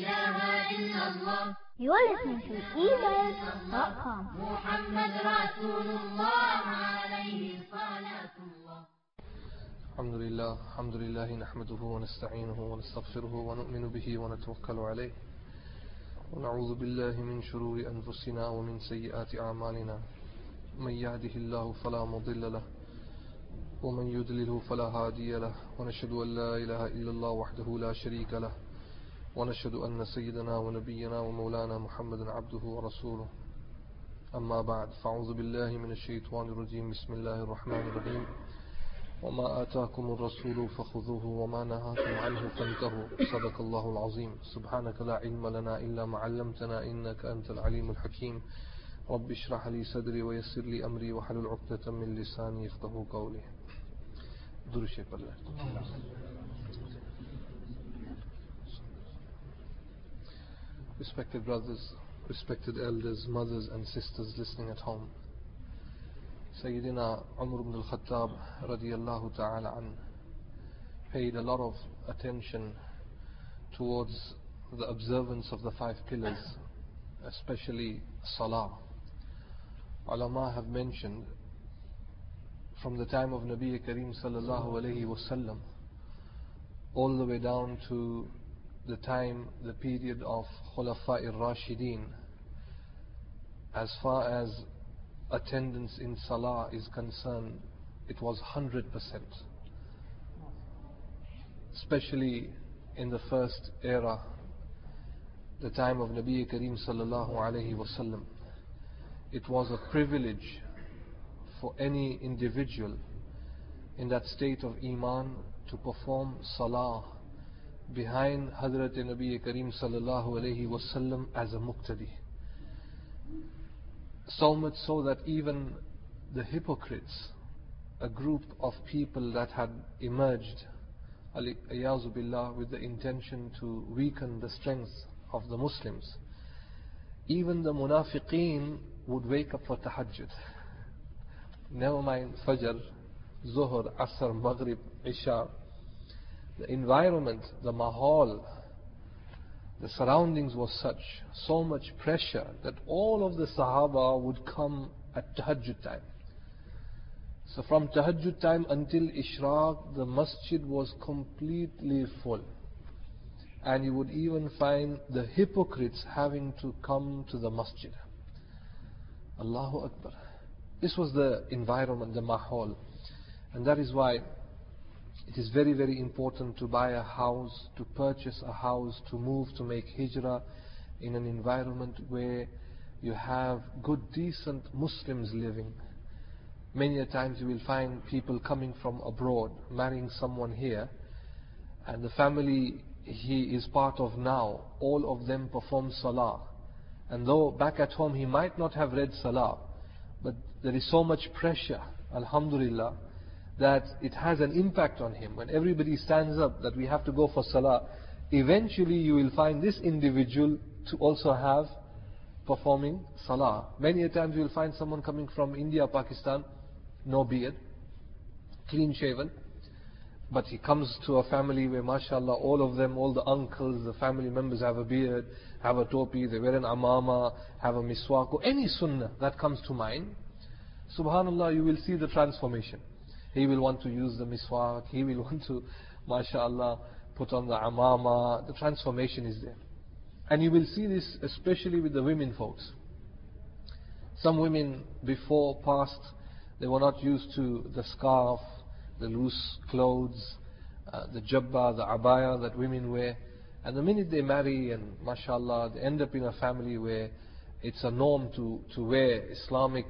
إله إلا الله. محمد رسول الله عليه صلاة الله الحمد لله الحمد لله نحمده ونستعينه ونستغفره ونؤمن به ونتوكل عليه ونعوذ بالله من شرور أنفسنا ومن سيئات أعمالنا من يهده الله فلا مضل له ومن يضلله فلا هادي له ونشهد أن لا إله إلا الله وحده لا شريك له ونشهد أن سيدنا ونبينا ومولانا محمد عبده ورسوله. أما بعد فأعوذ بالله من الشيطان الرجيم. بسم الله الرحمن الرحيم. وما آتاكم الرسول فخذوه وما نهاكم عنه فانتهوا. صدق الله العظيم. سبحانك لا علم لنا إلا ما علمتنا إنك أنت العليم الحكيم. رب اشرح لي صدري ويسر لي أمري وحلل عقدة من لساني يفقه قولي. درشي بالله Respected brothers, respected elders, mothers and sisters listening at home. Sayyidina Umar ibn al-Khattab radiyallahu ta'ala an paid a lot of attention towards the observance of the five pillars, especially Salah. Ulama have mentioned from the time of Nabi Kareem sallallahu alayhi wasallam all the way down to the time, the period of Khulafa al-Rashideen, as far as attendance in Salah is concerned, it was 100%. Especially in the first era, the time of Nabi Kareem sallallahu alayhi wasallam. It was a privilege for any individual in that state of Iman to perform Salah behind Hazrat Nabi Kareem sallallahu alayhi wasallam as a muqtadi. So much so that even the hypocrites, a group of people that had emerged, billah, with the intention to weaken the strength of the Muslims, even the munafiqeen would wake up for tahajjud. Never mind Fajr, Zuhr, Asr, Maghrib, Isha. The environment, the mahal, the surroundings was such, so much pressure that all of the Sahaba would come at Tahajjud time. So from Tahajjud time until Ishraq, the masjid was completely full. And you would even find the hypocrites having to come to the masjid. Allahu Akbar. This was the environment, the mahal. And that is why it is very, very important to buy a house, to purchase a house, to move, to make hijrah in an environment where you have good, decent Muslims living. Many a times you will find people coming from abroad, marrying someone here, and the family he is part of now, all of them perform salah. And though back at home he might not have read salah, but there is so much pressure, alhamdulillah, that it has an impact on him. When everybody stands up that we have to go for salah, eventually you will find this individual to also have performing salah. Many a times you will find someone coming from India, Pakistan, no beard, clean shaven, but he comes to a family where mashallah all of them, all the uncles, the family members have a beard, have a topi, they wear an amama, have a miswak, or any sunnah that comes to mind. Subhanallah, you will see the transformation. He will want to use the miswak. He will want to, mashallah, put on the amama. The transformation is there. And you will see this especially with the women folks. Some women before past, they were not used to the scarf, the loose clothes, uh, the jabba, the abaya that women wear. And the minute they marry and mashallah, they end up in a family where it's a norm to, to wear Islamic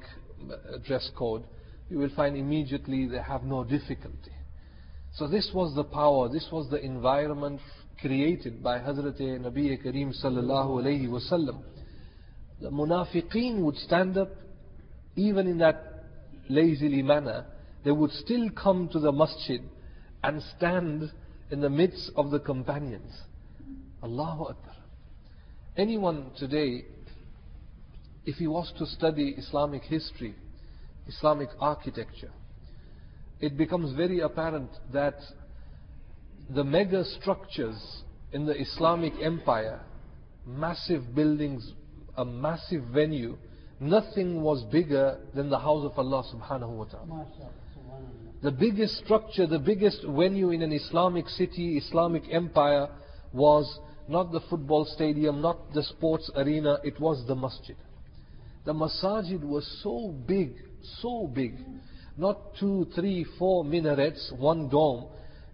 dress code, you will find immediately they have no difficulty. So this was the power, this was the environment created by Hazrat Nabi Kareem sallallahu alayhi wasallam. The munafiqeen would stand up even in that lazily manner. They would still come to the masjid and stand in the midst of the companions. Allahu Akbar. Anyone today, if he was to study Islamic history, Islamic architecture, it becomes very apparent that the mega structures in the Islamic empire massive buildings, a massive venue, nothing was bigger than the house of Allah subhanahu wa ta'ala. The biggest structure, the biggest venue in an Islamic city, Islamic empire was not the football stadium, not the sports arena, it was the masjid. The masajid was so big, so big. Not two, three, four minarets, one dome.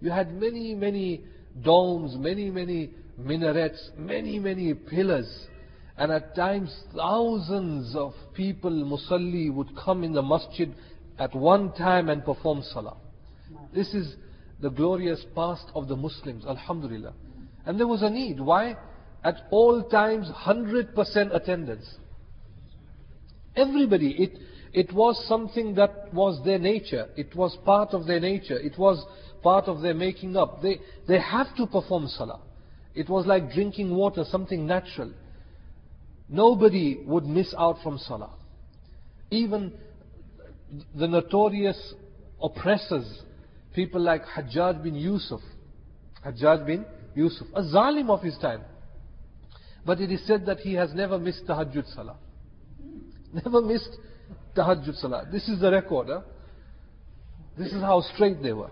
You had many, many domes, many, many minarets, many, many pillars. And at times thousands of people, musalli, would come in the masjid at one time and perform salah. This is the glorious past of the Muslims, alhamdulillah. And there was a need. Why? At all times, 100% attendance. Everybody, it, it was something that was their nature. It was part of their nature. It was part of their making up. They, they have to perform salah. It was like drinking water, something natural. Nobody would miss out from salah. Even the notorious oppressors, people like Hajjaj bin Yusuf, Hajjaj bin Yusuf, a zalim of his time. But it is said that he has never missed tahajjud salah. Never missed tahajjud salah. This is the record. Huh? This is how straight they were.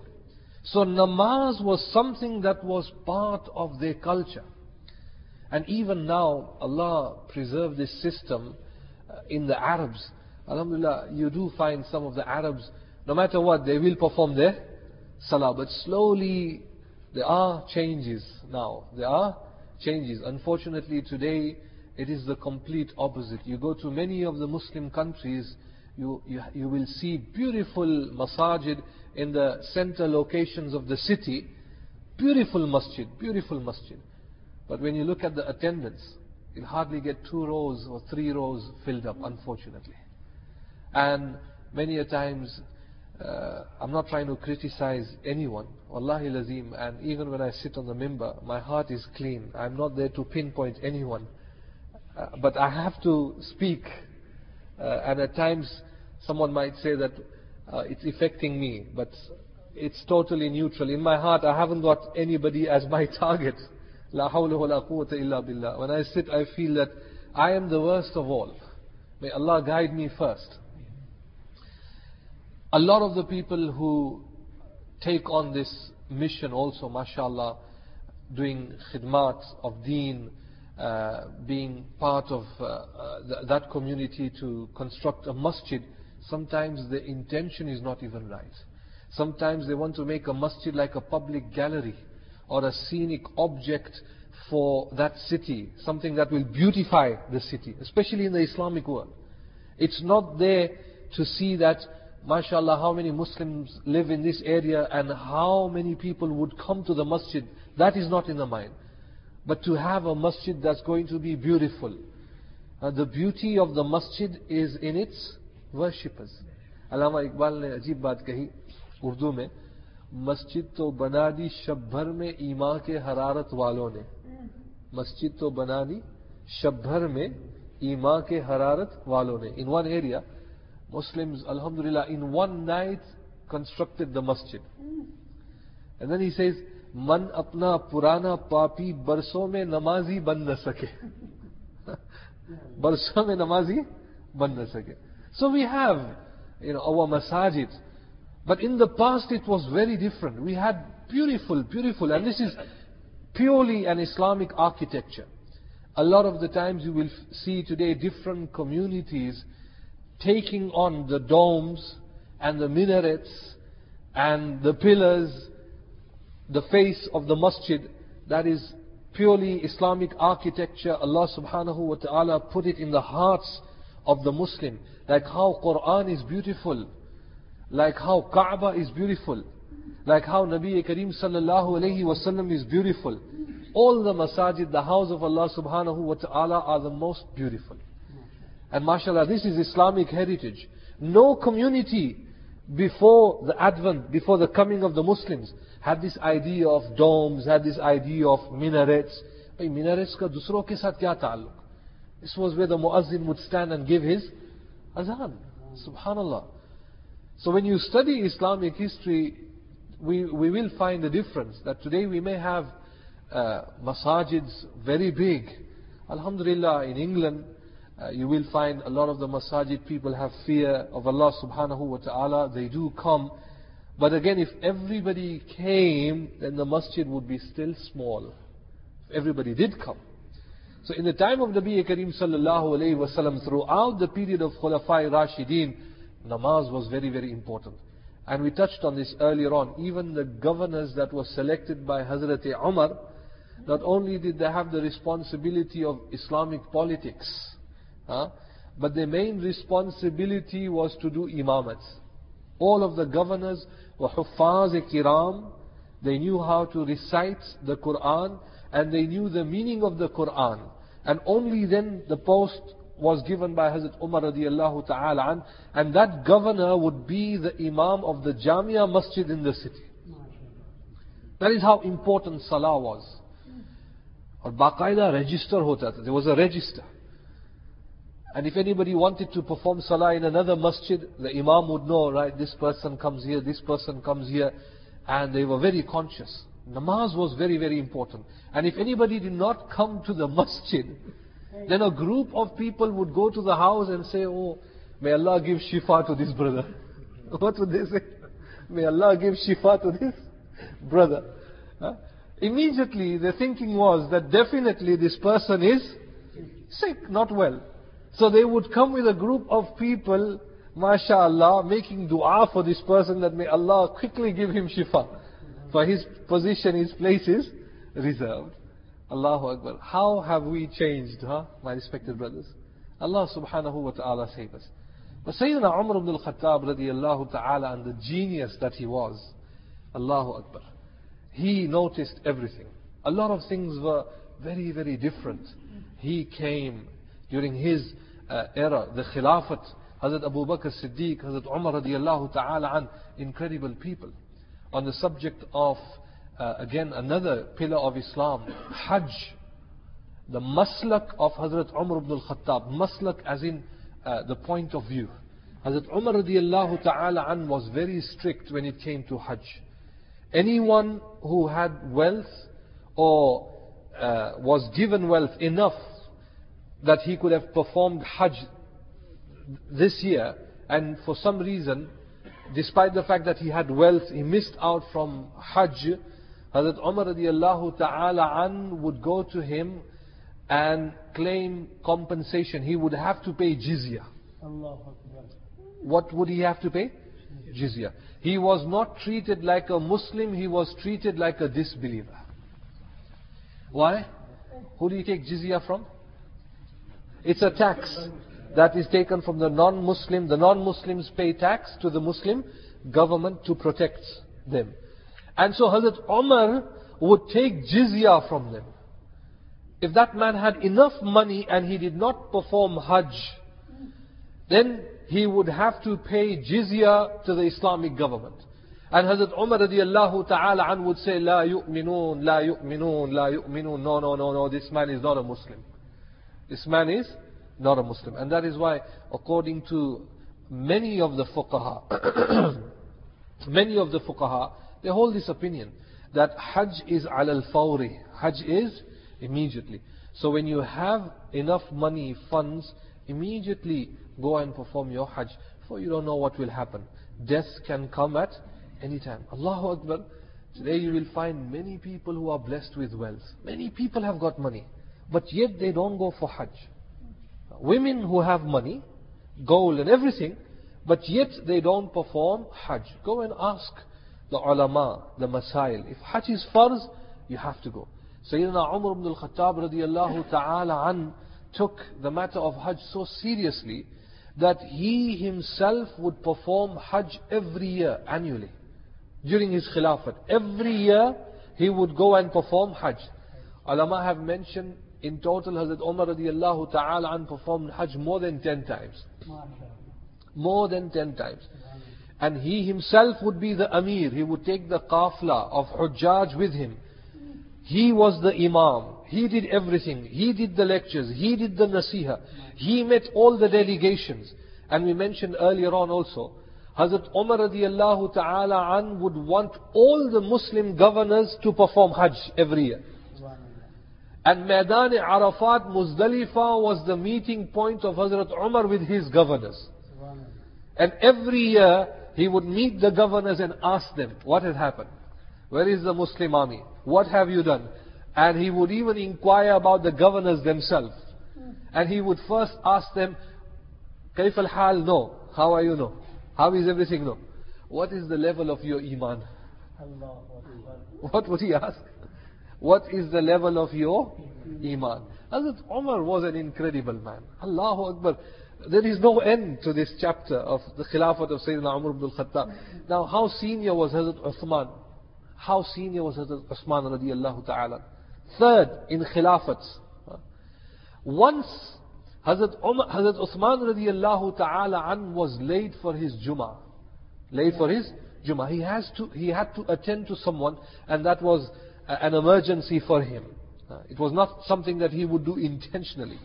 So namaz was something that was part of their culture. And even now, Allah preserved this system uh, in the Arabs. Alhamdulillah, you do find some of the Arabs, no matter what, they will perform their salah. But slowly, there are changes now. There are changes. Unfortunately, today, it is the complete opposite. You go to many of the Muslim countries, you, you, you will see beautiful masajid in the center locations of the city. Beautiful masjid, beautiful masjid. But when you look at the attendance, you'll hardly get two rows or three rows filled up, unfortunately. And many a times, uh, I'm not trying to criticize anyone, Wallahi lazim, and even when I sit on the mimbar, my heart is clean. I'm not there to pinpoint anyone. Uh, but I have to speak, uh, and at times someone might say that uh, it's affecting me, but it's totally neutral. In my heart, I haven't got anybody as my target. La hawla wa la quwwata illa billah. When I sit, I feel that I am the worst of all. May Allah guide me first. A lot of the people who take on this mission also, mashallah, doing khidmat of deen, uh, being part of uh, uh, th- that community to construct a masjid, sometimes the intention is not even right. Sometimes they want to make a masjid like a public gallery or a scenic object for that city, something that will beautify the city, especially in the Islamic world. It's not there to see that, mashallah, how many Muslims live in this area and how many people would come to the masjid. That is not in the mind. But to have a masjid that's going to be beautiful. And the beauty of the masjid is in its worshippers. علامہ اقبال نے عجیب بات کہی اردو میں مسجد تو بنا دی شب بھر میں ایمان کے حرارت والوں نے مسجد تو بنا دی شب بھر میں ایمان کے حرارت والوں نے in one area Muslims, Alhamdulillah, in one night constructed the masjid. And then he says, मन अपना पुराना पापी बरसों में नमाजी बन न सके बरसों में नमाजी बन न सके So we have, you know, our masajid. But in the past it was very different. We had beautiful, beautiful, and this is purely an Islamic architecture. A lot of the times you will f- see today different communities taking on the domes and the minarets and the pillars, the face of the masjid. That is purely Islamic architecture. Allah subhanahu wa ta'ala put it in the hearts of the Muslim. Like how Quran is beautiful. Like how Kaaba is beautiful. Like how Nabi Kareem sallallahu alayhi wasallam is beautiful. All the masajid, the house of Allah subhanahu wa ta'ala are the most beautiful. And mashallah, this is Islamic heritage. No community before the advent, before the coming of the Muslims, had this idea of domes, had this idea of minarets. Hey, minarets ka dusro ke? This was where the muazzin would stand and give his azan. Subhanallah. So when you study Islamic history, we, we will find the difference that today we may have uh, masajids very big. Alhamdulillah, in England, uh, you will find a lot of the masajid people have fear of Allah subhanahu wa ta'ala. They do come. But again, if everybody came, then the masjid would be still small. If everybody did come. So in the time of Nabi Kareem sallallahu alayhi wasallam, throughout the period of Khulafai Rashideen, namaz was very, very important. And we touched on this earlier on. Even the governors that were selected by Hazrat Umar, not only did they have the responsibility of Islamic politics, huh, but their main responsibility was to do imamat. All of the governors were huffaz kiram. They knew how to recite the Quran and they knew the meaning of the Quran. And only then the post was given by Hazrat Umar radiallahu ta'ala an, and that governor would be the Imam of the Jamia Masjid in the city. That is how important Salah was. Or baqaida register hota There was a register. And if anybody wanted to perform Salah in another masjid, the Imam would know, right, this person comes here, this person comes here. And they were very conscious. Namaz was very, very important. And if anybody did not come to the masjid, then a group of people would go to the house and say, Oh, may Allah give shifa to this brother. what would they say? May Allah give shifa to this brother. Huh? Immediately the thinking was that definitely this person is sick, not well. So they would come with a group of people, mashallah, making dua for this person that may Allah quickly give him shifa. For his position, his place is reserved. Allahu Akbar. How have we changed, huh, my respected brothers? Allah subhanahu wa ta'ala save us. But Sayyidina Umar ibn al-Khattab radiallahu ta'ala and the genius that he was, Allahu Akbar. He noticed everything. A lot of things were very, very different. He came during his uh, era, the Khilafat, Hazrat Abu Bakr Siddiq, Hazrat Umar radiallahu ta'ala an, incredible people. On the subject of uh, again another pillar of Islam, Hajj. The maslak of Hazrat Umar ibn al-Khattab, maslak as in uh, the point of view. Hazrat Umar radiallahu ta'ala an was very strict when it came to Hajj. Anyone who had wealth or uh, was given wealth enough that he could have performed Hajj this year, and for some reason, despite the fact that he had wealth, he missed out from Hajj, Hazrat Umar radiallahu ta'ala an would go to him and claim compensation. He would have to pay jizya. What would he have to pay? Jizya. He was not treated like a Muslim, he was treated like a disbeliever. Why? Who do you take jizya from? It's a tax that is taken from the non-Muslim. The non-Muslims pay tax to the Muslim government to protect them. And so Hazrat Umar would take jizya from them. If that man had enough money and he did not perform Hajj, then he would have to pay jizya to the Islamic government. And Hazrat Umar radiallahu ta'ala would say, La yu'minun, la yu'minun, la yu'minun. No, no, no, no, this man is not a Muslim. This man is not a Muslim. And that is why, according to many of the fuqaha, many of the fuqaha, they hold this opinion that Hajj is al fawri. Hajj is immediately. So when you have enough money, funds, immediately go and perform your Hajj. For you don't know what will happen. Death can come at any time. Allahu Akbar. Today you will find many people who are blessed with wealth. Many people have got money. But yet they don't go for Hajj. Women who have money, gold and everything, but yet they don't perform Hajj. Go and ask the ulama, the masail. If Hajj is farz, you have to go. Sayyidina Umar ibn al-Khattab radiallahu ta'ala an took the matter of Hajj so seriously that he himself would perform Hajj every year, annually, during his Khilafat. Every year he would go and perform Hajj. Ulama have mentioned in total Hazrat Umar radiallahu ta'ala an performed Hajj more than 10 times. More than 10 times. And he himself would be the Amir. He would take the qafla of Hujjaj with him. He was the Imam. He did everything. He did the lectures. He did the nasiha. He met all the delegations. And we mentioned earlier on also, Hazrat Umar radiallahu ta'ala an would want all the Muslim governors to perform Hajj every year. And Maidan Arafat, Muzdalifah was the meeting point of Hazrat Umar with his governors. And every year, he would meet the governors and ask them, what has happened? Where is the Muslim army? What have you done? And he would even inquire about the governors themselves. And he would first ask them, كيف الحال? No. How are you? No. How is everything? No. What is the level of your iman? What would he ask? What is the level of your iman? Hazrat Umar was an incredible man. Allahu Akbar. There is no end to this chapter of the Khilafat of Sayyidina Umar ibn al-Khattab. Now, how senior was Hazrat Uthman? How senior was Hazrat Uthman radiallahu ta'ala? Third, in Khilafat. Once Hazrat, Umar, Hazrat Uthman radiallahu ta'ala an was late for his Jummah. Late for his Jummah. He, has to, he had to attend to someone and that was an emergency for him. Uh, it was not something that he would do intentionally.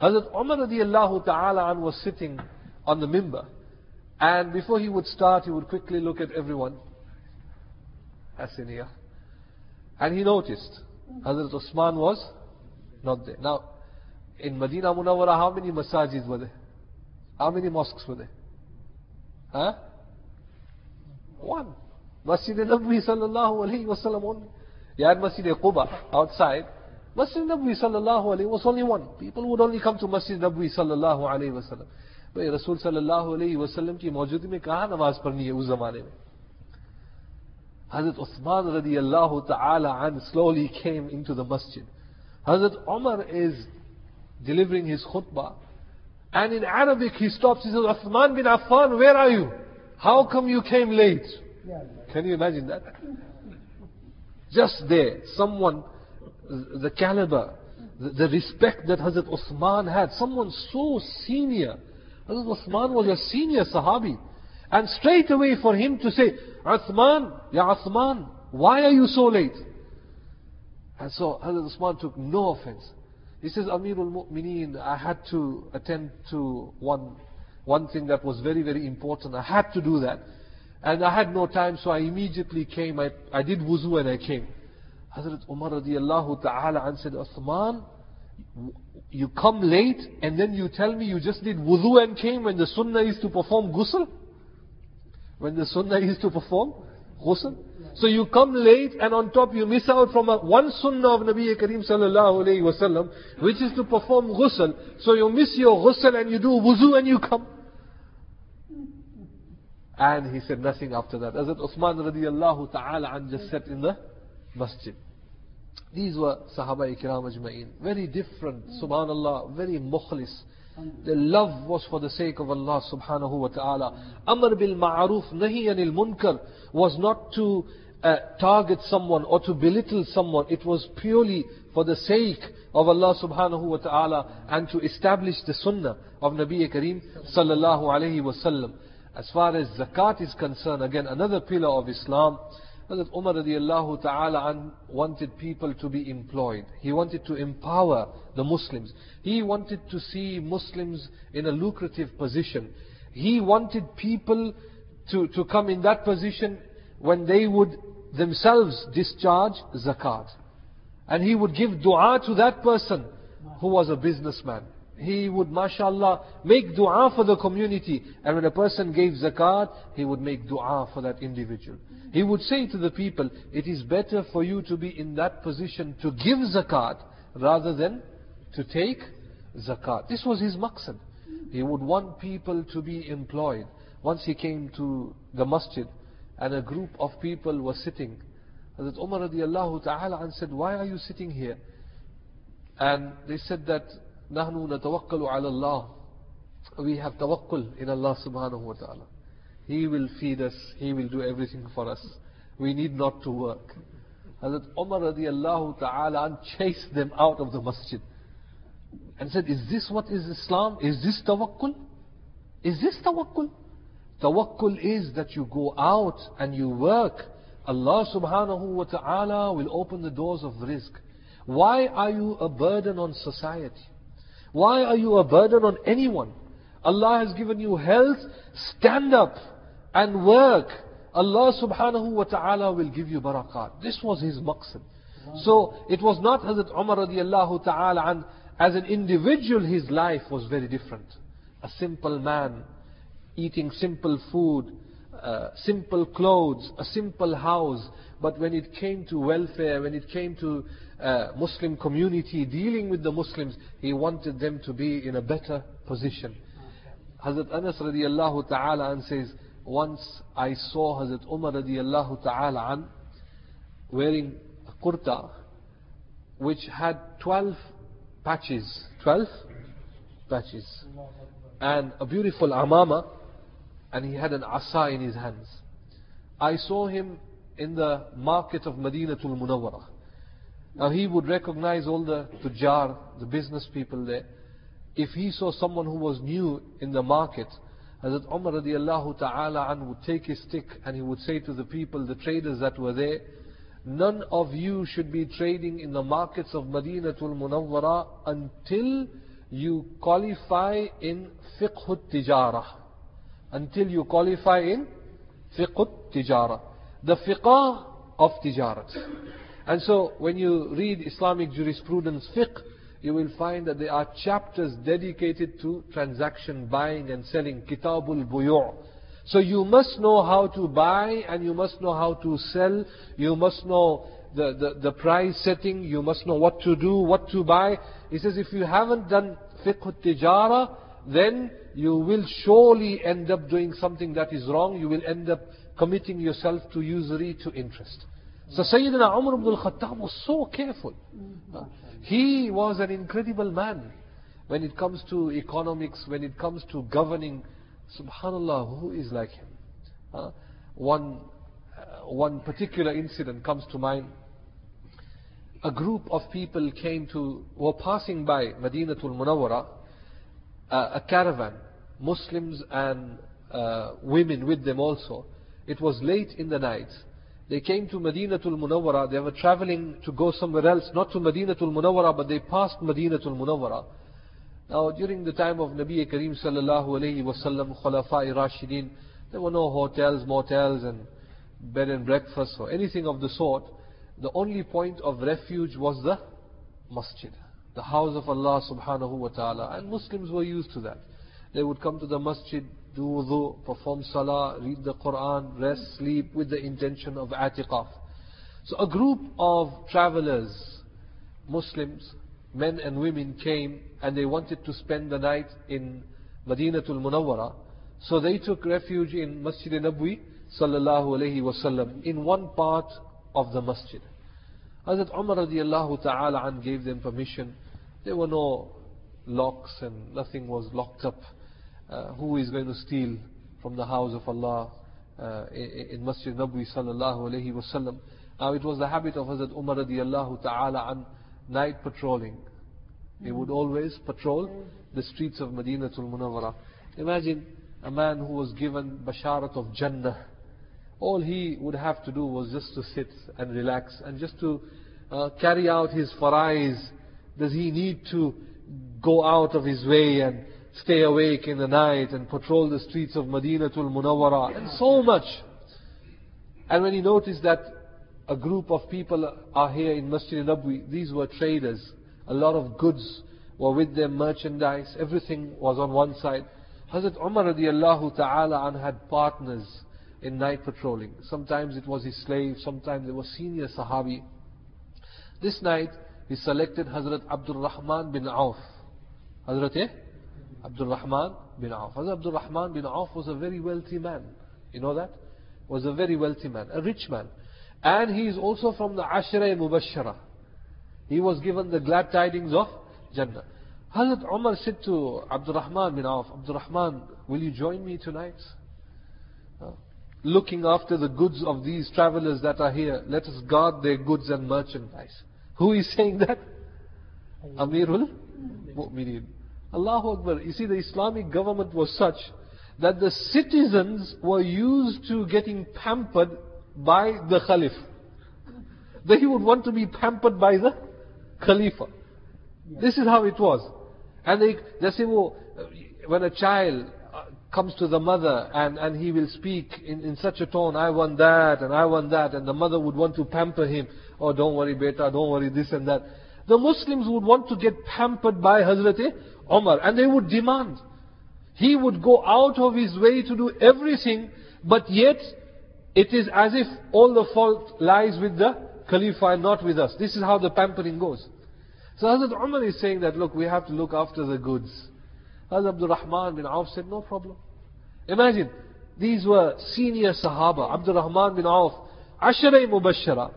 Hazrat Umar radiallahu ta'ala was sitting on the mimbar. And before he would start, he would quickly look at everyone. Here. And he noticed Hazrat Usman was not there. Now, in Medina Munawwara, how many masajids were there? How many mosques were there? Huh? One. Masjid al-Nabi sallallahu alayhi wa sallam only. You had Masjid Quba outside. Masjid Nabi sallallahu alayhi was only one. People would only come to Masjid Nabi sallallahu alayhi wa sallam. भाई रसूल सल्लल्लाहु अलैहि वसल्लम की मौजूदगी में कहाँ नमाज पढ़नी है उस जमाने में Hazrat Uthman radiallahu ta'ala and slowly came into the masjid. Hazrat Umar is delivering his khutbah. And in Arabic he stops, he says, Uthman bin Affan, where are you? How come you came late? Can you imagine that? Just there, someone, the caliber, the, respect that Hazrat Uthman had, someone so senior. Hazrat Uthman was a senior Sahabi. And straight away for him to say, Uthman, Ya Uthman, why are you so late? And so Hazrat Uthman took no offense. He says, Amirul Mu'mineen, I had to attend to one, one thing that was very, very important. I had to do that. And I had no time, so I immediately came. I, I did wuzu and I came. Hazrat Umar radiallahu ta'ala and said, Uthman, you come late and then you tell me you just did wudu and came when the sunnah is to perform ghusl? When the sunnah is to perform ghusl? So you come late and on top you miss out from a, one sunnah of Nabi Kareem sallallahu alayhi wasallam, which is to perform ghusl. So you miss your ghusl and you do wuzu and you come. And he said nothing after that. Hazrat Uthman radiallahu ta'ala and just sat in the masjid. These were Sahaba Ikram Ajma'in. Very different, subhanallah, very mukhlis. The love was for the sake of Allah subhanahu wa ta'ala. Amr bil ma'aruf, nahi anil munkar was not to uh, target someone or to belittle someone. It was purely for the sake of Allah subhanahu wa ta'ala and to establish the sunnah of Nabi Kareem sallallahu alayhi wa sallam. As far as zakat is concerned, again another pillar of Islam, Hazrat Umar radiallahu ta'ala wanted people to be employed. He wanted to empower the Muslims. He wanted to see Muslims in a lucrative position. He wanted people to, to come in that position when they would themselves discharge zakat. And he would give dua to that person who was a businessman. He would, mashallah, make dua for the community. And when a person gave zakat, he would make dua for that individual. He would say to the people, it is better for you to be in that position to give zakat rather than to take zakat. This was his maqsad. He would want people to be employed. Once he came to the masjid and a group of people were sitting. Hazrat Umar radiallahu ta'ala and said, why are you sitting here? And they said that, نحن نتوكل على الله. We have tawakkul in Allah subhanahu wa ta'ala. He will feed us, He will do everything for us. We need not to work. Hazrat Umar radiallahu ta'ala chased them out of the masjid and said, Is this what is Islam? Is this tawakkul? Is this tawakkul? Tawakkul is that you go out and you work. Allah subhanahu wa ta'ala will open the doors of rizq. Why are you a burden on society? Why are you a burden on anyone? Allah has given you health, stand up and work. Allah subhanahu wa ta'ala will give you barakat. This was his maqsad. So it was not Hazrat Umar radiallahu ta'ala an, as an individual his life was very different. A simple man, eating simple food, simple clothes, a simple house. But when it came to welfare, when it came to uh, Muslim community, dealing with the Muslims, he wanted them to be in a better position. Hazrat Anas radiallahu ta'ala an says, once I saw Hazrat Umar radiallahu ta'ala an wearing a kurta which had 12 patches, 12 patches, and a beautiful amama, and he had an asa in his hands. I saw him in the market of Madinatul Munawwarah. Now he would recognize all the tujjar, the business people there. If he saw someone who was new in the market, Hazrat Umar radiallahu ta'ala an would take his stick and he would say to the people, the traders that were there, none of you should be trading in the markets of Madinatul Munawwara until you qualify in fiqh tijara. Until you qualify in fiqh tijara. The fiqh of tijarat. And so when you read Islamic jurisprudence fiqh, you will find that there are chapters dedicated to transaction, buying and selling, kitabul buyu'. So you must know how to buy and you must know how to sell. You must know the, the, the price setting. You must know what to do, what to buy. He says if you haven't done fiqh tijara, then you will surely end up doing something that is wrong. You will end up committing yourself to usury, to interest. So Sayyidina Umar ibn al-Khattab was so careful. He was an incredible man when it comes to economics, when it comes to governing. Subhanallah, who is like him? One, uh, one particular incident comes to mind. A group of people came to, were passing by Madinatul Munawwara, uh, a caravan, Muslims and uh, women with them also. It was late in the night. They came to Madinatul Munawwara. They were traveling to go somewhere else, not to Madinatul Munawwara, but they passed Madinatul Munawwara. Now, during the time of Nabi Kareem sallallahu alayhi wasallam, Khulafa'i Rashidin, there were no hotels, motels, and bed and breakfast or anything of the sort. The only point of refuge was the masjid, the house of Allah subhanahu wa ta'ala. And Muslims were used to that. They would come to the masjid, do wudu, perform salah, read the Quran, rest, sleep with the intention of atiqaf. So a group of travelers, Muslims, men and women came and they wanted to spend the night in Madinatul Munawwara. So they took refuge in Masjid Nabwi sallallahu alayhi wasallam in one part of the masjid. Hazrat Umar radiallahu ta'ala an gave them permission. There were no locks and nothing was locked up. Uh, who is going to steal from the house of Allah uh, in Masjid Nabwi sallallahu alayhi wasallam? Now it was the habit of Hazrat Umar radiallahu ta'ala an night patrolling. He would always patrol the streets of Madinatul Munawwara. Imagine a man who was given basharat of Jannah. All he would have to do was just to sit and relax and just to uh, carry out his farais. Does he need to go out of his way and stay awake in the night and patrol the streets of Madinatul Munawwara and so much. And when he noticed that a group of people are here in Masjid Nabwi, these were traders. A lot of goods were with them, merchandise, everything was on one side. Hazrat Umar radiallahu ta'ala had partners in night patrolling. Sometimes it was his slave, sometimes they were senior Sahabi. This night, he selected Hazrat Abdul Rahman bin Auf. Hazrat eh? Abdul Rahman bin Auf. Hazrat Abdul Rahman bin Auf was a very wealthy man. You know that? Was a very wealthy man, a rich man. And he is also from the Ashra Mubashara. He was given the glad tidings of Jannah. Hazrat Umar said to Abdul Rahman bin Auf, Abdul Rahman, will you join me tonight? Looking after the goods of these travelers that are here, let us guard their goods and merchandise. Who is saying that? Amirul Mu'mineen. Allahu Akbar. You see, the Islamic government was such that the citizens were used to getting pampered by the Khalif. They would want to be pampered by the Khalifa. This is how it was. And they, they say, well, when a child comes to the mother and, and he will speak in, in such a tone, I want that and I want that, and the mother would want to pamper him. Oh, don't worry, beta, don't worry, this and that. The Muslims would want to get pampered by Hazrat Umar and they would demand. He would go out of his way to do everything, but yet it is as if all the fault lies with the Khalifa and not with us. This is how the pampering goes. So Hazrat Umar is saying that, look, we have to look after the goods. Hazrat Abdul Rahman bin Auf said, no problem. Imagine, these were senior Sahaba, Abdul Rahman bin Auf, Asharay Mubashara.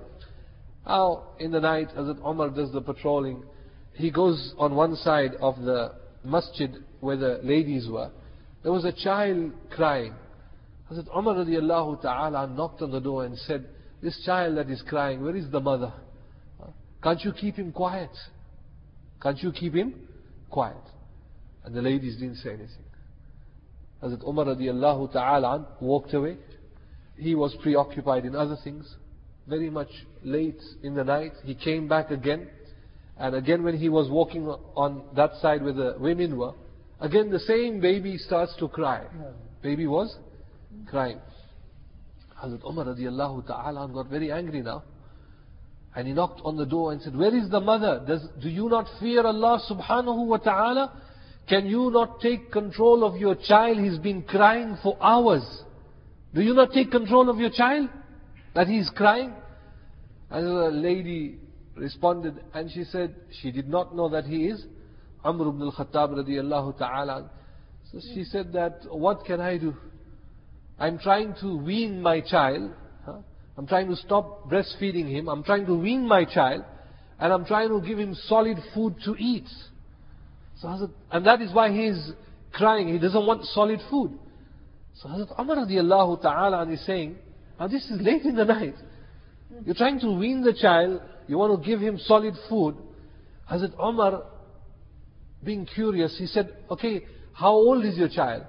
Now, in the night, Hazrat Umar does the patrolling. He goes on one side of the masjid where the ladies were. There was a child crying. Hazrat Umar radiallahu ta'ala knocked on the door and said, this child that is crying, where is the mother? Can't you keep him quiet? Can't you keep him quiet? And the ladies didn't say anything. Hazrat Umar radiallahu ta'ala walked away. He was preoccupied in other things. Very much late in the night, he came back again. And again when he was walking on that side where the women were, again the same baby starts to cry. Baby was crying. Hazrat Umar radiallahu ta'ala got very angry now. And he knocked on the door and said, Where is the mother? Does, do you not fear Allah subhanahu wa ta'ala? Can you not take control of your child? He's been crying for hours. Do you not take control of your child? That he's crying? And the lady responded and she said she did not know that he is Umar ibn al-Khattab radiallahu ta'ala. So she said that, what can I do? I'm trying to wean my child. I'm trying to stop breastfeeding him. I'm trying to wean my child. And I'm trying to give him solid food to eat. So Hazrat, and that is why he is crying. He doesn't want solid food. So Hazrat Umar radiallahu ta'ala is saying, now this is late in the night. You're trying to wean the child. You want to give him solid food. Hazrat Umar, being curious, he said, okay, how old is your child?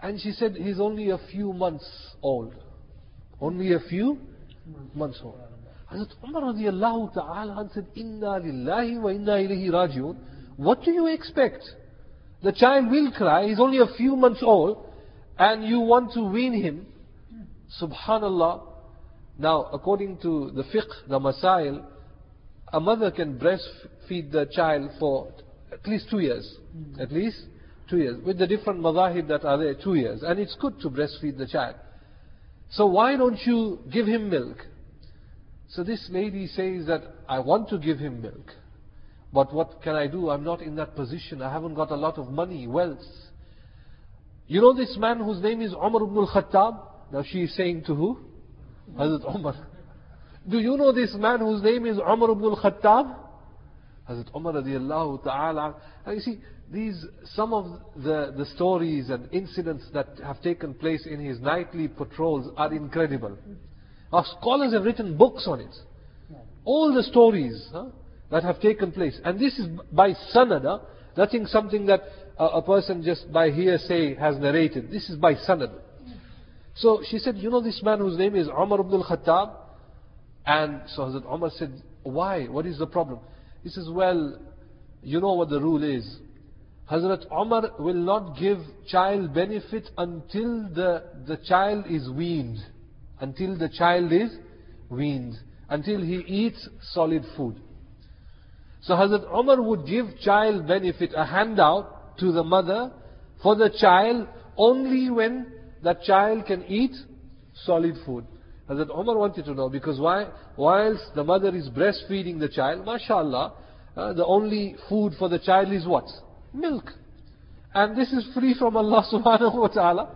And she said, he's only a few months old. Only a few months old. Hazrat Umar radiallahu ta'ala said, Inna lillahi wa inna ilayhi rajiun. What do you expect? The child will cry, he's only a few months old, and you want to wean him. Subhanallah. Now, according to the fiqh, the masail, a mother can breastfeed the child for at least two years. Mm. At least two years. With the different madahib that are there, two years. And it's good to breastfeed the child. So why don't you give him milk? So this lady says that I want to give him milk. But what can I do? I'm not in that position. I haven't got a lot of money, wealth. You know this man whose name is Umar ibn al-Khattab? Now she is saying to who? Hazrat Umar. Do you know this man whose name is Umar ibn al-Khattab? Hazrat Umar radiallahu ta'ala. And you see, these, some of the, the stories and incidents that have taken place in his nightly patrols are incredible. Our scholars have written books on it. All the stories huh, that have taken place. And this is by sanad, nothing something that a, a person just by hearsay has narrated. This is by sanad. So she said, you know this man whose name is Umar ibn al-Khattab? And so Hazrat Umar said, why? What is the problem? He says, well, you know what the rule is. Hazrat Umar will not give child benefit until the, the child is weaned. Until the child is weaned. Until he eats solid food. So Hazrat Umar would give child benefit, a handout to the mother for the child only when that child can eat solid food. Hazrat Umar wanted to know because why? Whilst the mother is breastfeeding the child, mashallah, uh, the only food for the child is what? Milk. And this is free from Allah subhanahu wa ta'ala.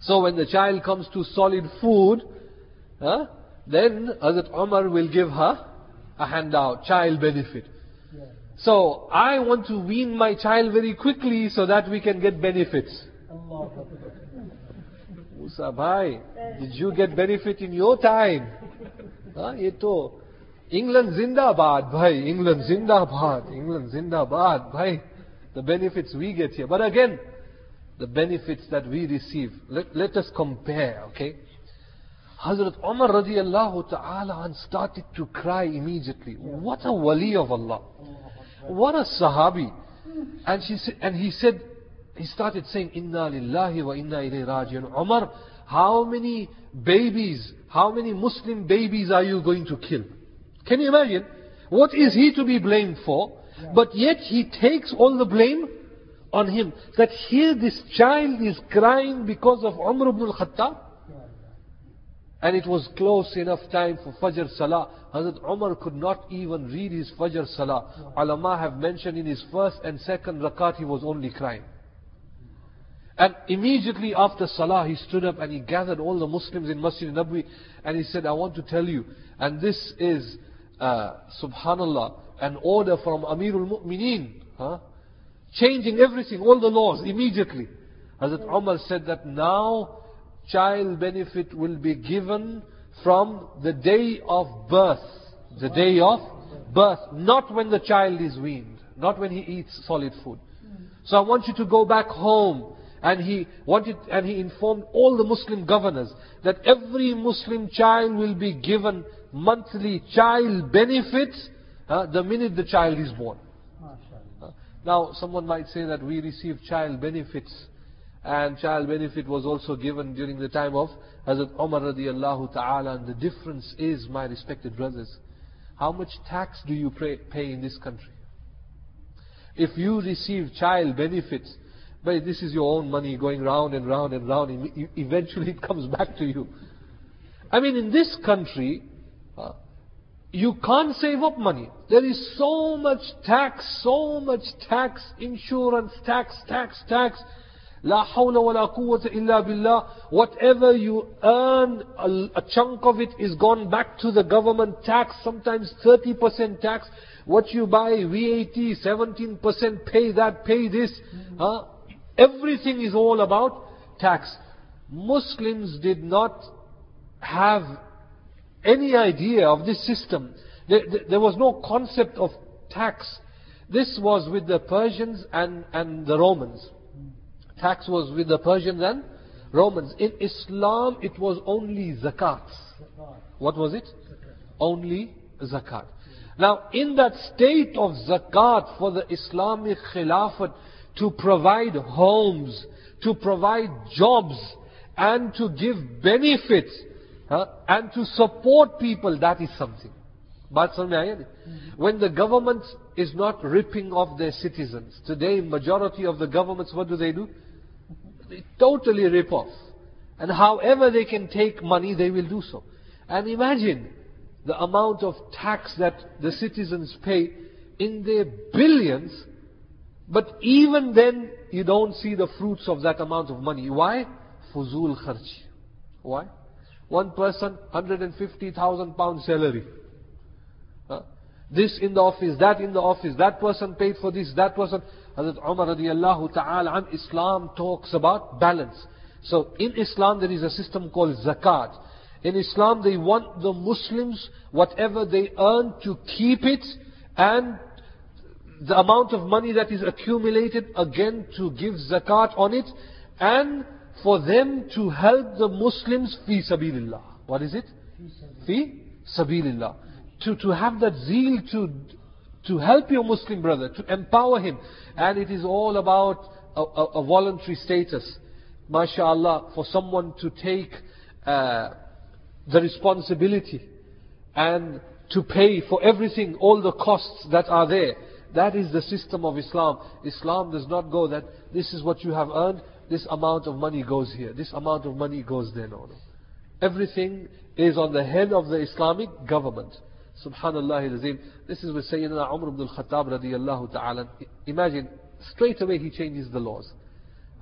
So when the child comes to solid food, uh, then Hazrat Umar will give her a handout, child benefit. So I want to wean my child very quickly so that we can get benefits. Musa bhai, did you get benefit in your time? हाँ ये तो England zindabad bhai, England zindabad, England zindabad bhai. The benefits we get here. But again, the benefits that we receive. Let, let us compare, okay? Hazrat Umar radiallahu ta'ala started to cry immediately. What a wali of Allah. What a sahabi. And, she and he said, he started saying, Inna lillahi wa inna ilayhi rajiun. Umar, how many babies, how many Muslim babies are you going to kill? Can you imagine? What is he to be blamed for? But yet he takes all the blame on him. That here this child is crying because of Umar ibn al-Khattab. And it was close enough time for Fajr Salah. Hazrat Umar could not even read his Fajr Salah. Ulama have mentioned in his first and second rakat he was only crying. And immediately after Salah he stood up and he gathered all the Muslims in Masjid Nabwi and he said, I want to tell you, and this is, uh, subhanallah, an order from Amirul Mu'mineen, huh? changing everything, all the laws immediately. Hazrat Umar said that now child benefit will be given from the day of birth. The day of birth, not when the child is weaned, not when he eats solid food. So I want you to go back home. And he wanted, and he informed all the Muslim governors that every Muslim child will be given monthly child benefit uh, the minute the child is born. Uh, now, someone might say that we receive child benefits, and child benefit was also given during the time of Hazrat Umar radiallahu ta'ala, and the difference is, my respected brothers, how much tax do you pay, pay in this country? If you receive child benefits, but this is your own money going round and round and round, e- eventually it comes back to you. I mean, in this country, uh, you can't save up money. There is so much tax, so much tax, insurance, tax, tax, tax. Whatever you earn, a, a chunk of it is gone back to the government tax, sometimes 30% tax. What you buy, VAT, 17%, pay that, pay this. Huh? Everything is all about tax. Muslims did not have any idea of this system. There, there, was no concept of tax. This was with the Persians and, and the Romans. Tax was with the Persians and Romans. In Islam, it was only zakat. What was it? Only zakat. Now, in that state of zakat for the Islamic Khilafat to provide homes, to provide jobs, and to give benefits, huh, and to support people, that is something. When the government is not ripping off their citizens, today majority of the governments, what do they do? They totally rip off. And however they can take money, they will do so. And imagine the amount of tax that the citizens pay in their billions, but even then you don't see the fruits of that amount of money. Why? Fuzul kharch. Why? One person, 150,000 pound salary. Uh, this in the office, that in the office, that person paid for this, that person. Hazrat Umar radiallahu ta'ala an Islam talks about balance. So in Islam there is a system called zakat. In Islam they want the Muslims, whatever they earn, to keep it and the amount of money that is accumulated, again to give zakat on it, and for them to help the Muslims fi sabilillah. What is it? Fi sabilillah. To, to have that zeal to, to help your Muslim brother, to empower him. And it is all about a, a, a voluntary status. MashaAllah, for someone to take uh, the responsibility and to pay for everything, all the costs that are there. That is the system of Islam. Islam does not go that this is what you have earned, this amount of money goes here, this amount of money goes there. No, no. Everything is on the head of the Islamic government. Subhanallah al-Azim. This is with Sayyidina Umar ibn al-Khattab radiyallahu ta'ala. Imagine, straight away he changes the laws.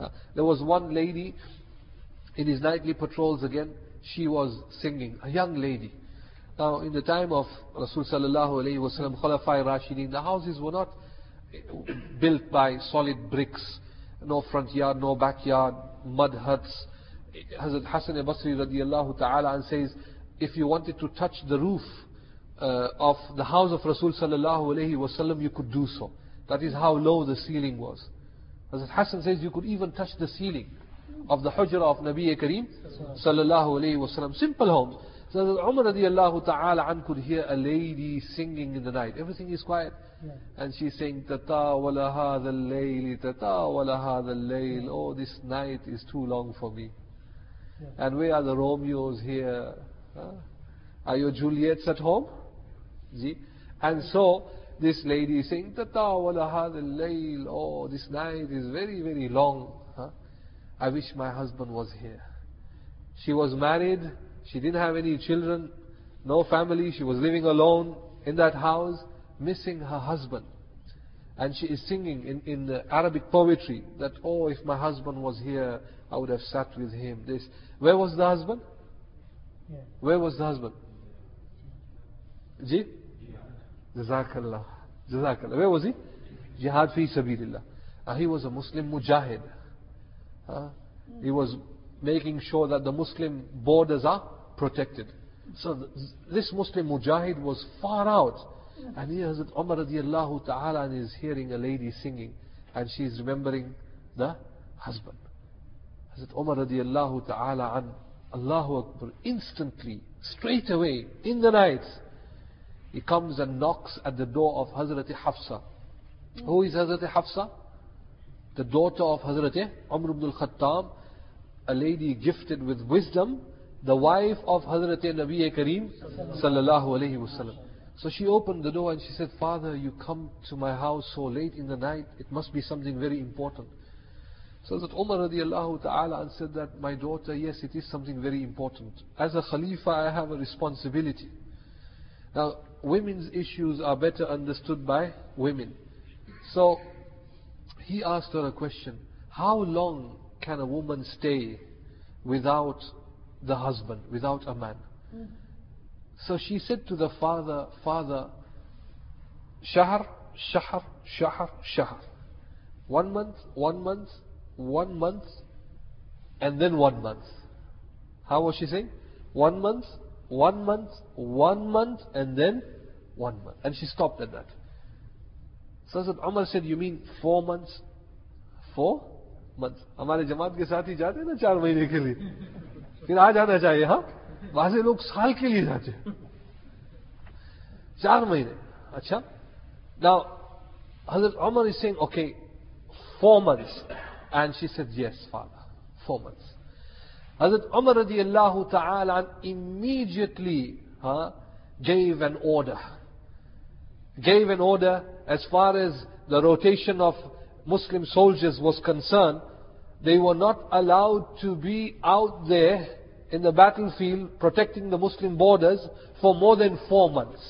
Uh, there was one lady in his nightly patrols again, she was singing, a young lady. Now, in the time of Rasul sallallahu alayhi wasallam, Khulafai Rashidin, the houses were not built by solid bricks, no front yard, no backyard, mud huts. Hazrat Hassan al-Basri radiallahu ta'ala and says, if you wanted to touch the roof uh, of the house of Rasul sallallahu alayhi wasallam, you could do so. That is how low the ceiling was. Hazrat Hassan says you could even touch the ceiling of the hujra of Nabi Kareem sallallahu alayhi wasallam. Simple home. So Hazrat Umar radiallahu ta'ala an could hear a lady singing in the night. Everything is quiet. Yeah. And she's saying, Tatawala hadha al-layli, Tatawala hadha al-layl. Oh, this night is too long for me. Yeah. And where are the Romeos here? Huh? Are your Juliets at home? See? And so, this lady is saying, Tatawala hadha al-layl. Oh, this night is very, very long. Huh? I wish my husband was here. She was married, she didn't have any children, no family, she was living alone in that house, missing her husband. And she is singing in, in the Arabic poetry that, oh, if my husband was here, I would have sat with him. This. Where was the husband? Yeah. Where was the husband? Ji? Jazakallah. Jazakallah. Where was he? Jihad fi sabilillah. Uh, he was a Muslim mujahid. Uh, he was making sure that the Muslim borders are protected. So th- this Muslim mujahid was far out. And here Hazrat Umar radiallahu ta'ala and is hearing a lady singing. And she is remembering the husband. Hazrat Umar radiallahu ta'ala an Allahu Akbar instantly, straight away, in the night, he comes and knocks at the door of Hazrat Hafsa. Who is Hazrat Hafsa? The daughter of Hazrat Umar ibn al-Khattab, a lady gifted with wisdom, the wife of Hazrat Nabi Kareem sallallahu alayhi wasallam. So she opened the door and she said, Father, you come to my house so late in the night, it must be something very important. So that Umar radiallahu ta'ala said that, my daughter, yes, it is something very important. As a Khalifa, I have a responsibility. Now, women's issues are better understood by women. So, he asked her a question. How long can a woman stay without the husband, without a man? Mm-hmm. So she said to the father, Father, Shahr, Shahr, Shahr, Shahr. One month, one month, one month, and then one month. How was she saying? One month, one month, one month, and then one month. And she stopped at that. So Hazrat Umar said, You mean four months? Four months. हमारे जमात के साथ ही जाते हैं ना चार महीने के लिए फिर आ जाना चाहिए हाँ वहां से लोग साल के लिए जाते हैं चार महीने अच्छा now Hazrat Umar is saying okay four months and she said yes father four months Hazrat Umar radiallahu ta'ala immediately huh, gave an order gave an order as far as the rotation of Muslim soldiers was concerned, they were not allowed to be out there in the battlefield protecting the Muslim borders for more than four months.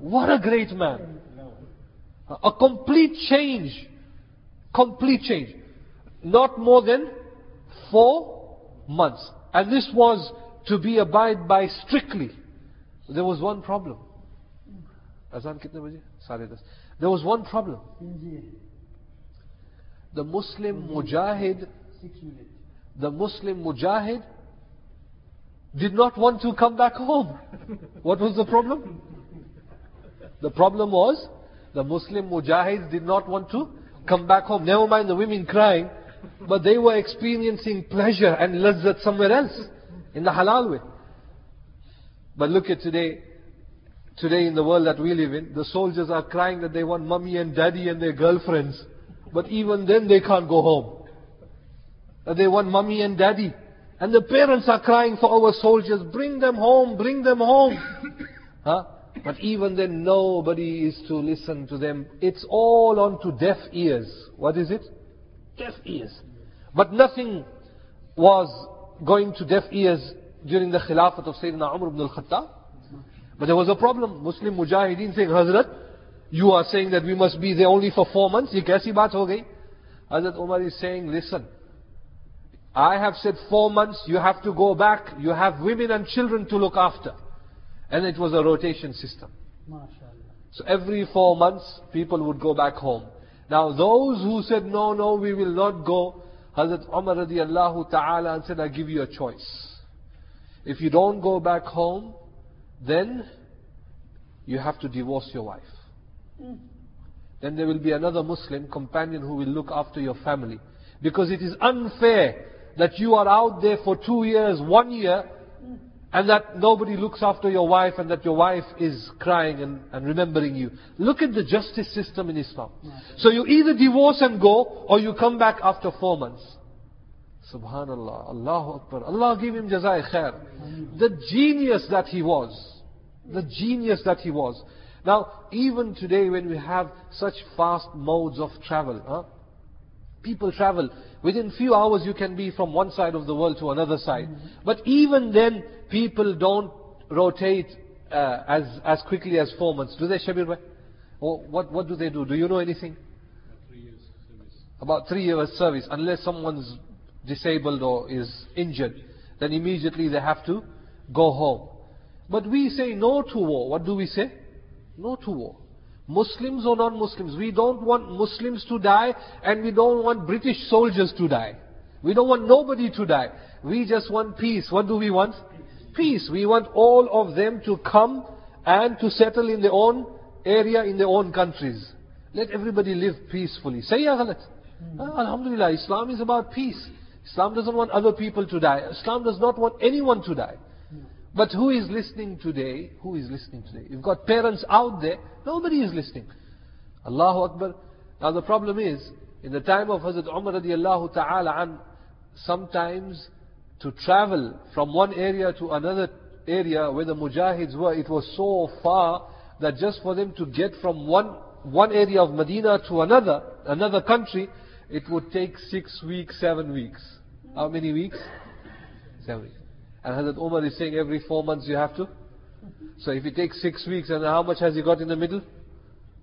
What a great man. A complete change. Complete change. Not more than four months. And this was to be abide by strictly. There was one problem. There was one problem. The Muslim mujahid, the Muslim mujahid did not want to come back home. What was the problem? The problem was the Muslim mujahids did not want to come back home. Never mind the women crying, but they were experiencing pleasure and lazzat somewhere else in the halal way. But look at today. Today in the world that we live in, the soldiers are crying that they want mummy and daddy and their girlfriends. But even then they can't go home. That they want mummy and daddy. And the parents are crying for our soldiers, bring them home, bring them home. huh? But even then nobody is to listen to them. It's all on to deaf ears. What is it? Deaf ears. But nothing was going to deaf ears during the Khilafat of Sayyidina Umar ibn al-Khattab. But there was a problem. Muslim Mujahideen saying, Hazrat, you are saying that we must be there only for four months. Ye kaisi baat ho gayi? Hazrat Umar is saying, listen, I have said four months, you have to go back. You have women and children to look after. And it was a rotation system. So every four months, people would go back home. Now those who said, no, no, we will not go, Hazrat Umar radiallahu ta'ala said, I give you a choice. If you don't go back home, then you have to divorce your wife. Then there will be another Muslim companion who will look after your family. Because it is unfair that you are out there for two years, one year, and that nobody looks after your wife and that your wife is crying and, and remembering you. Look at the justice system in Islam. So you either divorce and go or you come back after four months. Subhanallah, Allahu Akbar. Allah give him jazai khair. The genius that he was. The genius that he was. Now, even today when we have such fast modes of travel, huh? People travel. Within few hours you can be from one side of the world to another side. But even then, people don't rotate uh, as, as quickly as four months. Do they, Shabir bhai? Or what, what do they do? Do you know anything? About three years service. Unless someone's disabled or is injured, then immediately they have to go home. But we say no to war. What do we say? No to war. Muslims or non-Muslims, we don't want Muslims to die and we don't want British soldiers to die. We don't want nobody to die. We just want peace. What do we want? Peace. We want all of them to come and to settle in their own area, in their own countries. Let everybody live peacefully. Say ya ghalat. Ah, Alhamdulillah, Islam is about peace. Islam doesn't want other people to die. Islam does not want anyone to die. But who is listening today? Who is listening today? You've got parents out there, nobody is listening. Allahu Akbar. Now the problem is, in the time of Hazrat Umar radiallahu ta'ala an, sometimes to travel from one area to another area where the mujahids were, it was so far that just for them to get from one, one area of Medina to another, another country, it would take six weeks, seven weeks. How many weeks? Seven weeks. And Hazrat Umar is saying every four months you have to. So if it takes six weeks, and how much has he got in the middle?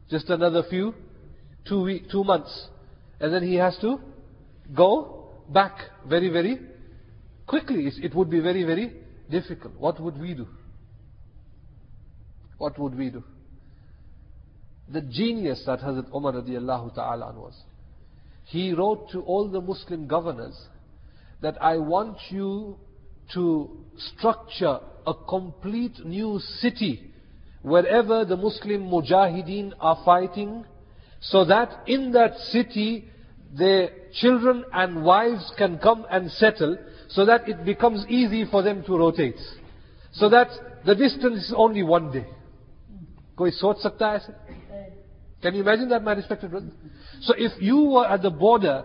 Just another few? Two week, two months. And then he has to go back very, very quickly. It would be very, very difficult. What would we do? What would we do? The genius that Hazrat Umar radiallahu ta'ala was. He wrote to all the Muslim governors that I want you to structure a complete new city wherever the Muslim mujahideen are fighting so that in that city their children and wives can come and settle so that it becomes easy for them to rotate. So that the distance is only one day. कोई सोच सकता है ऐसे? Can you imagine that, my respected brothers? So if you were at the border,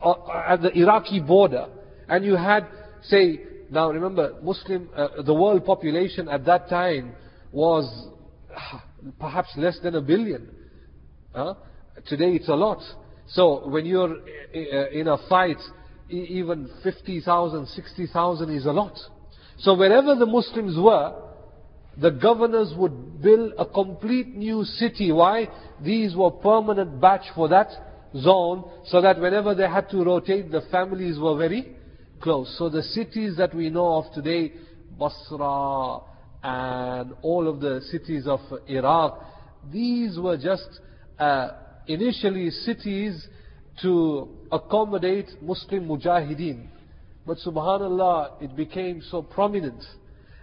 or at the Iraqi border, and you had, say, now remember, Muslim, uh, the world population at that time was perhaps less than a billion. Huh? Today it's a lot. So when you're uh, in a fight, even 50,000, 60,000 is a lot. So wherever the Muslims were, the governors would build a complete new city. Why? These were permanent batch for that zone, so that whenever they had to rotate, the families were very close. So the cities that we know of today, Basra and all of the cities of Iraq, these were just uh, initially cities to accommodate Muslim mujahideen. But subhanallah, it became so prominent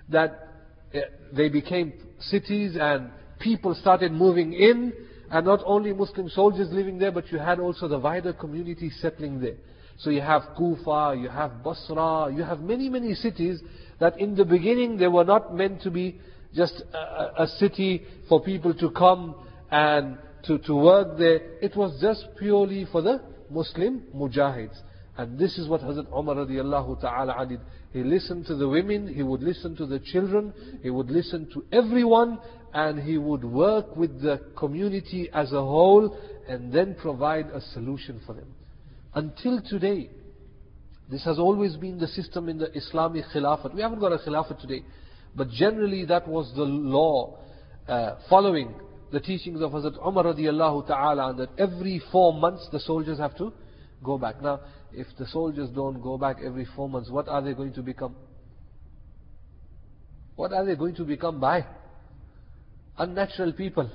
that uh, they became cities and people started moving in and not only Muslim soldiers living there, but you had also the wider community settling there. So you have Kufa, you have Basra, you have many, many cities that in the beginning they were not meant to be just a, a city for people to come and to, to work there. It was just purely for the Muslim mujahids. And this is what Hazrat Umar radiallahu ta'ala did. He listened to the women, he would listen to the children, he would listen to everyone, and he would work with the community as a whole, and then provide a solution for them. Until today, this has always been the system in the Islamic Khilafat. We haven't got a Khilafat today. But generally that was the law uh, following the teachings of Hazrat Umar radiallahu ta'ala and that every four months the soldiers have to go back. Now, if the soldiers don't go back every four months, what are they going to become? What are they going to become by? Unnatural people.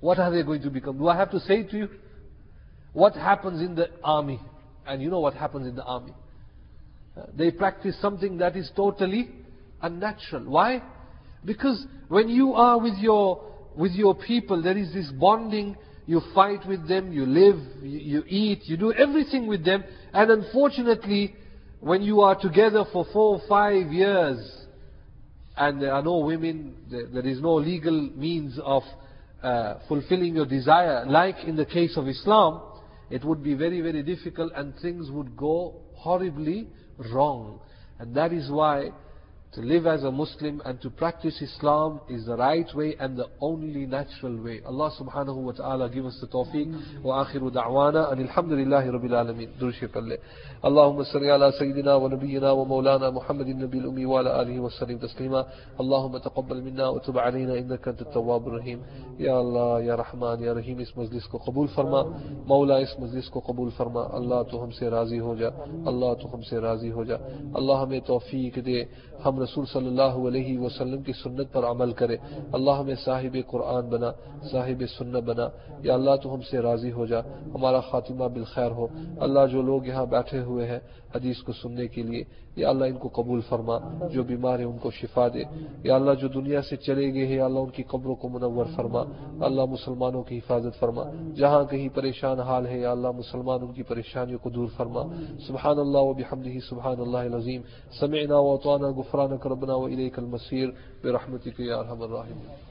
What are they going to become? Do I have to say to you? What happens in the army? And you know what happens in the army. Uh, they practice something that is totally unnatural. Why? Because when you are with your, with your people, there is this bonding, you fight with them, you live, you, you eat, you do everything with them, and unfortunately, when you are together for four or five years, and there are no women, there, there is no legal means of uh, fulfilling your desire, like in the case of Islam, it would be very, very difficult and things would go horribly wrong. And that is why to live as a Muslim and to practice Islam is the right way and the only natural way. Allah subhanahu wa ta'ala give us the tawfiq. Wa akhiru da'wana and alhamdulillahi rabbil alameen. Durshi palle. Allahumma salli ala sayyidina wa nabiyyina wa maulana Muhammadin nabil ummi wa ala alihi wa sallim taslima. Allahumma taqabbal minna wa tub alayna innaka anta tawwab rahim. Ya Allah, Ya Rahman, Ya Rahim اس مجلس کو قبول فرما مولا اس مجلس کو قبول فرما اللہ تو ہم سے راضی ہو جا اللہ تو ہم سے راضی ہو جا اللہ ہمیں توفیق دے رسول صلی اللہ علیہ وسلم کی سنت پر عمل کرے۔ اللہ ہمیں صاحب قرآن بنا، صاحب سنت بنا۔ یا اللہ تو ہم سے راضی ہو جا، ہمارا خاتمہ بالخیر ہو۔ اللہ جو لوگ یہاں بیٹھے ہوئے ہیں حدیث کو سننے کے لیے۔ یا اللہ ان کو قبول فرما، جو بیمار ہیں ان کو شفا دے۔ یا اللہ جو دنیا سے چلے گئے ہیں اللہ ان کی قبروں کو منور فرما۔ اللہ مسلمانوں کی حفاظت فرما۔ جہاں کہیں پریشان حال ہے یا اللہ مسلمان ان کی پریشانیوں کو دور فرما۔ سبحان اللہ و بحمدہ، سبحان اللہ العظیم۔ سمعنا و اطعنا غفرانک ربنا و الیک المصیر برحمتک یا ارحم الراحمین